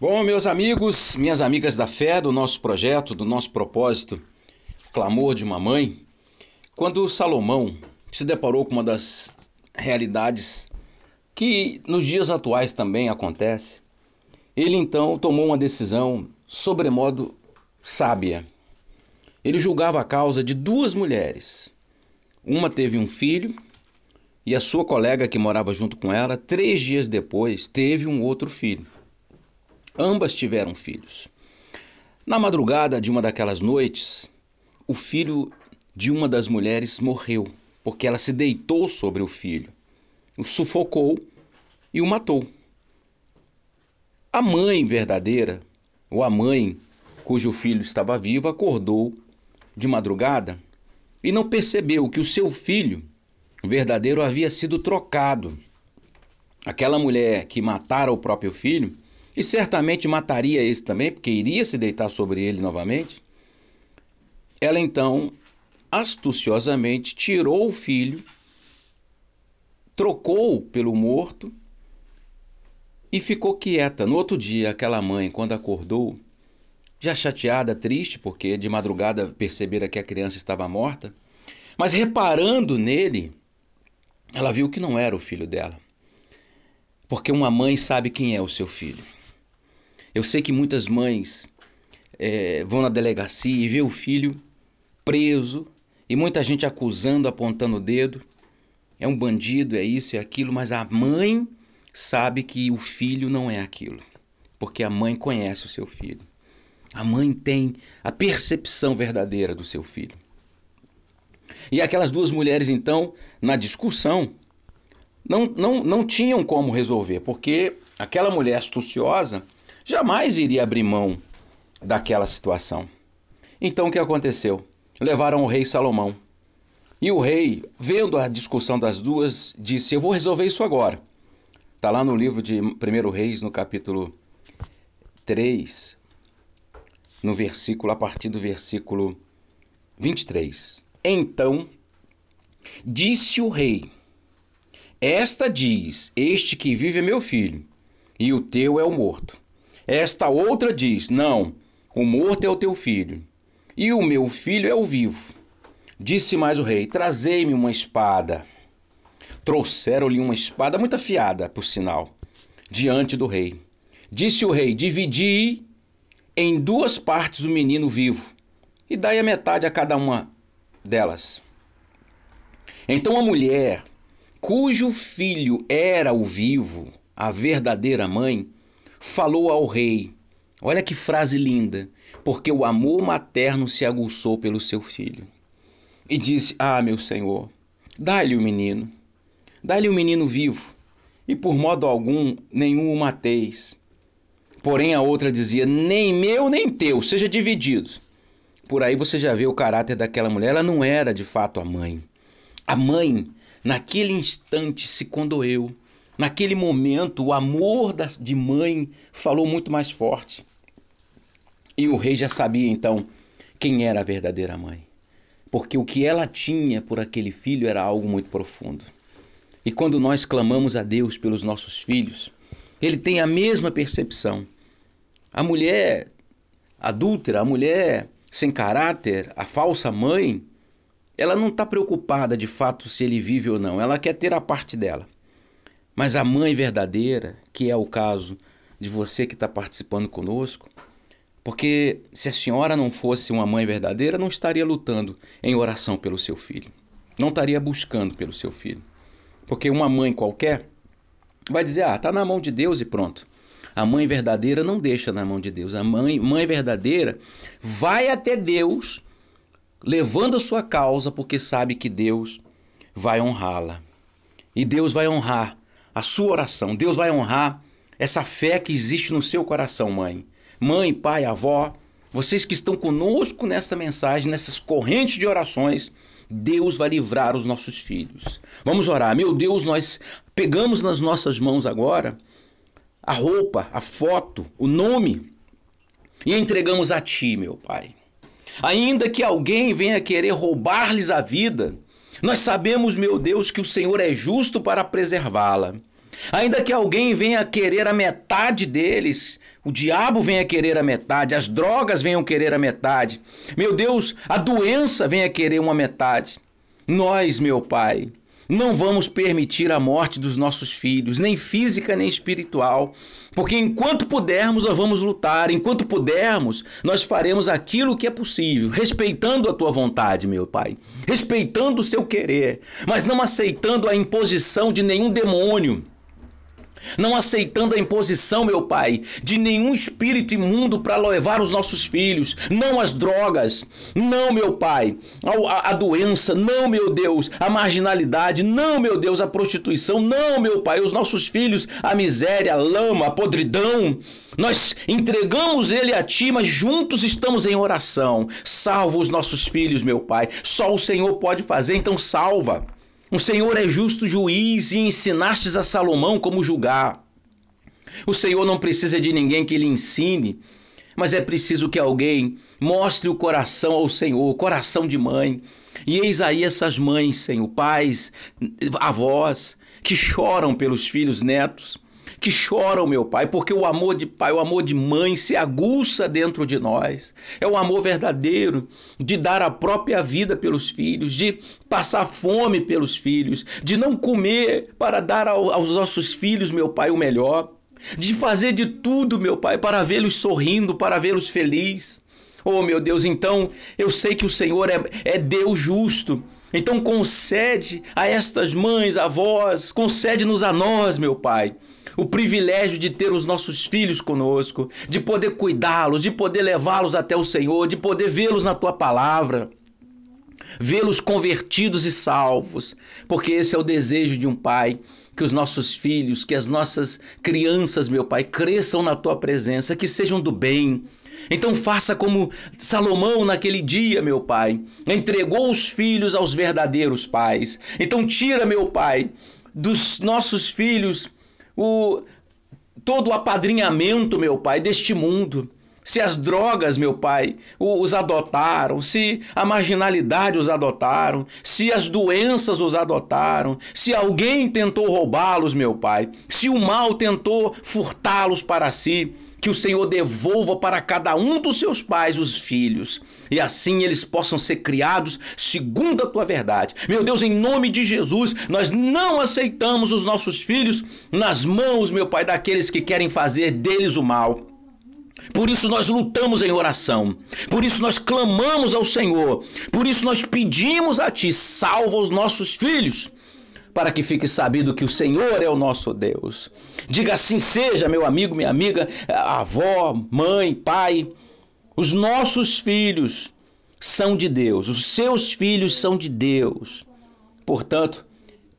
Bom, meus amigos, minhas amigas da fé, do nosso projeto, do nosso propósito, Clamor de uma Mãe, quando Salomão se deparou com uma das realidades que nos dias atuais também acontece, ele então tomou uma decisão sobremodo sábia. Ele julgava a causa de duas mulheres. Uma teve um filho e a sua colega que morava junto com ela, três dias depois, teve um outro filho. Ambas tiveram filhos. Na madrugada de uma daquelas noites, o filho de uma das mulheres morreu, porque ela se deitou sobre o filho, o sufocou e o matou. A mãe verdadeira, ou a mãe cujo filho estava vivo, acordou de madrugada e não percebeu que o seu filho verdadeiro havia sido trocado. Aquela mulher que matara o próprio filho, e certamente mataria esse também, porque iria se deitar sobre ele novamente, ela então astuciosamente tirou o filho, trocou pelo morto e ficou quieta. No outro dia, aquela mãe, quando acordou, já chateada, triste, porque de madrugada percebera que a criança estava morta, mas reparando nele, ela viu que não era o filho dela. Porque uma mãe sabe quem é o seu filho. Eu sei que muitas mães é, vão na delegacia e vê o filho preso e muita gente acusando, apontando o dedo. É um bandido, é isso, é aquilo, mas a mãe sabe que o filho não é aquilo, porque a mãe conhece o seu filho. A mãe tem a percepção verdadeira do seu filho. E aquelas duas mulheres, então, na discussão, não, não, não tinham como resolver, porque aquela mulher astuciosa jamais iria abrir mão daquela situação. Então o que aconteceu? Levaram o rei Salomão. E o rei, vendo a discussão das duas, disse: Eu vou resolver isso agora. Está lá no livro de 1 Reis, no capítulo 3, no versículo, a partir do versículo 23. Então disse o rei: Esta diz: Este que vive é meu filho, e o teu é o morto. Esta outra diz: Não, o morto é o teu filho, e o meu filho é o vivo. Disse mais o rei: Trazei-me uma espada. Trouxeram-lhe uma espada muito afiada, por sinal, diante do rei. Disse o rei: Dividi em duas partes o menino vivo, e dai a metade a cada uma delas. Então a mulher, cujo filho era o vivo, a verdadeira mãe, falou ao rei: Olha que frase linda, porque o amor materno se aguçou pelo seu filho. E disse: Ah, meu senhor, dá-lhe o menino, dá-lhe o menino vivo, e por modo algum nenhum o mateis. Porém a outra dizia: Nem meu, nem teu, seja dividido. Por aí você já vê o caráter daquela mulher. Ela não era de fato a mãe. A mãe, naquele instante, se condoeu. Naquele momento, o amor de mãe falou muito mais forte. E o rei já sabia então quem era a verdadeira mãe. Porque o que ela tinha por aquele filho era algo muito profundo. E quando nós clamamos a Deus pelos nossos filhos, ele tem a mesma percepção. A mulher adúltera, a mulher sem caráter, a falsa mãe, ela não está preocupada de fato se ele vive ou não, ela quer ter a parte dela. Mas a mãe verdadeira, que é o caso de você que está participando conosco, porque se a senhora não fosse uma mãe verdadeira, não estaria lutando em oração pelo seu filho, não estaria buscando pelo seu filho. Porque uma mãe qualquer vai dizer: ah, está na mão de Deus e pronto. A mãe verdadeira não deixa na mão de Deus. A mãe, mãe verdadeira vai até Deus, levando a sua causa, porque sabe que Deus vai honrá-la. E Deus vai honrar a sua oração. Deus vai honrar essa fé que existe no seu coração, mãe. Mãe, pai, avó, vocês que estão conosco nessa mensagem, nessas correntes de orações, Deus vai livrar os nossos filhos. Vamos orar. Meu Deus, nós pegamos nas nossas mãos agora a roupa, a foto, o nome e entregamos a Ti, meu Pai. Ainda que alguém venha querer roubar-lhes a vida, nós sabemos, meu Deus, que o Senhor é justo para preservá-la. Ainda que alguém venha querer a metade deles, o diabo venha querer a metade, as drogas venham querer a metade. Meu Deus, a doença venha querer uma metade. Nós, meu Pai, não vamos permitir a morte dos nossos filhos, nem física nem espiritual, porque enquanto pudermos, nós vamos lutar, enquanto pudermos, nós faremos aquilo que é possível, respeitando a tua vontade, meu Pai, respeitando o seu querer, mas não aceitando a imposição de nenhum demônio não aceitando a imposição, meu Pai, de nenhum espírito imundo para levar os nossos filhos, não as drogas, não, meu Pai, a, a, doença, não, meu Deus, a marginalidade, não, meu Deus, a prostituição, não, meu Pai, os nossos filhos, a miséria, a lama, a podridão. Nós entregamos ele a Ti, mas juntos estamos em oração. Salva os nossos filhos, meu Pai. Só o Senhor pode fazer, então salva. O Senhor é justo juiz e ensinastes a Salomão como julgar. O Senhor não precisa de ninguém que lhe ensine, mas é preciso que alguém mostre o coração ao Senhor, coração de mãe. E eis aí essas mães, Senhor, pais, avós, que choram pelos filhos netos que choram, meu Pai, porque o amor de pai, o amor de mãe se aguça dentro de nós. É o amor verdadeiro de dar a própria vida pelos filhos, de passar fome pelos filhos, de não comer para dar aos nossos filhos, meu Pai, o melhor, de fazer de tudo, meu Pai, para vê-los sorrindo, para vê-los felizes. Oh, meu Deus, então eu sei que o Senhor é, é Deus justo. Então concede a estas mães, avós, concede-nos a nós, meu Pai, o privilégio de ter os nossos filhos conosco, de poder cuidá-los, de poder levá-los até o Senhor, de poder vê-los na tua palavra, vê-los convertidos e salvos, porque esse é o desejo de um pai. Que os nossos filhos, que as nossas crianças, meu Pai, cresçam na tua presença, que sejam do bem, então faça como Salomão naquele dia, meu pai, entregou os filhos aos verdadeiros pais. Então tira, meu pai, dos nossos filhos o todo o apadrinhamento, meu Pai, deste mundo. Se as drogas, meu Pai, os adotaram, se a marginalidade os adotaram, se as doenças os adotaram, se alguém tentou roubá-los, meu Pai, se o mal tentou furtá-los para si, que o Senhor devolva para cada um dos seus pais os filhos, e assim eles possam ser criados segundo a tua verdade. Meu Deus, em nome de Jesus, nós não aceitamos os nossos filhos nas mãos, meu Pai, daqueles que querem fazer deles o mal. Por isso nós lutamos em oração. Por isso nós clamamos ao Senhor. Por isso nós pedimos a Ti, salva os nossos filhos para que fique sabido que o Senhor é o nosso Deus. Diga assim seja, meu amigo, minha amiga, avó, mãe, pai. Os nossos filhos são de Deus, os seus filhos são de Deus. Portanto,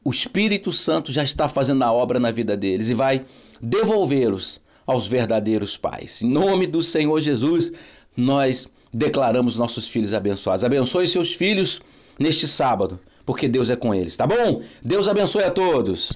o Espírito Santo já está fazendo a obra na vida deles e vai devolvê-los aos verdadeiros pais. Em nome do Senhor Jesus, nós declaramos nossos filhos abençoados. Abençoe seus filhos neste sábado porque Deus é com eles, tá bom? Deus abençoe a todos.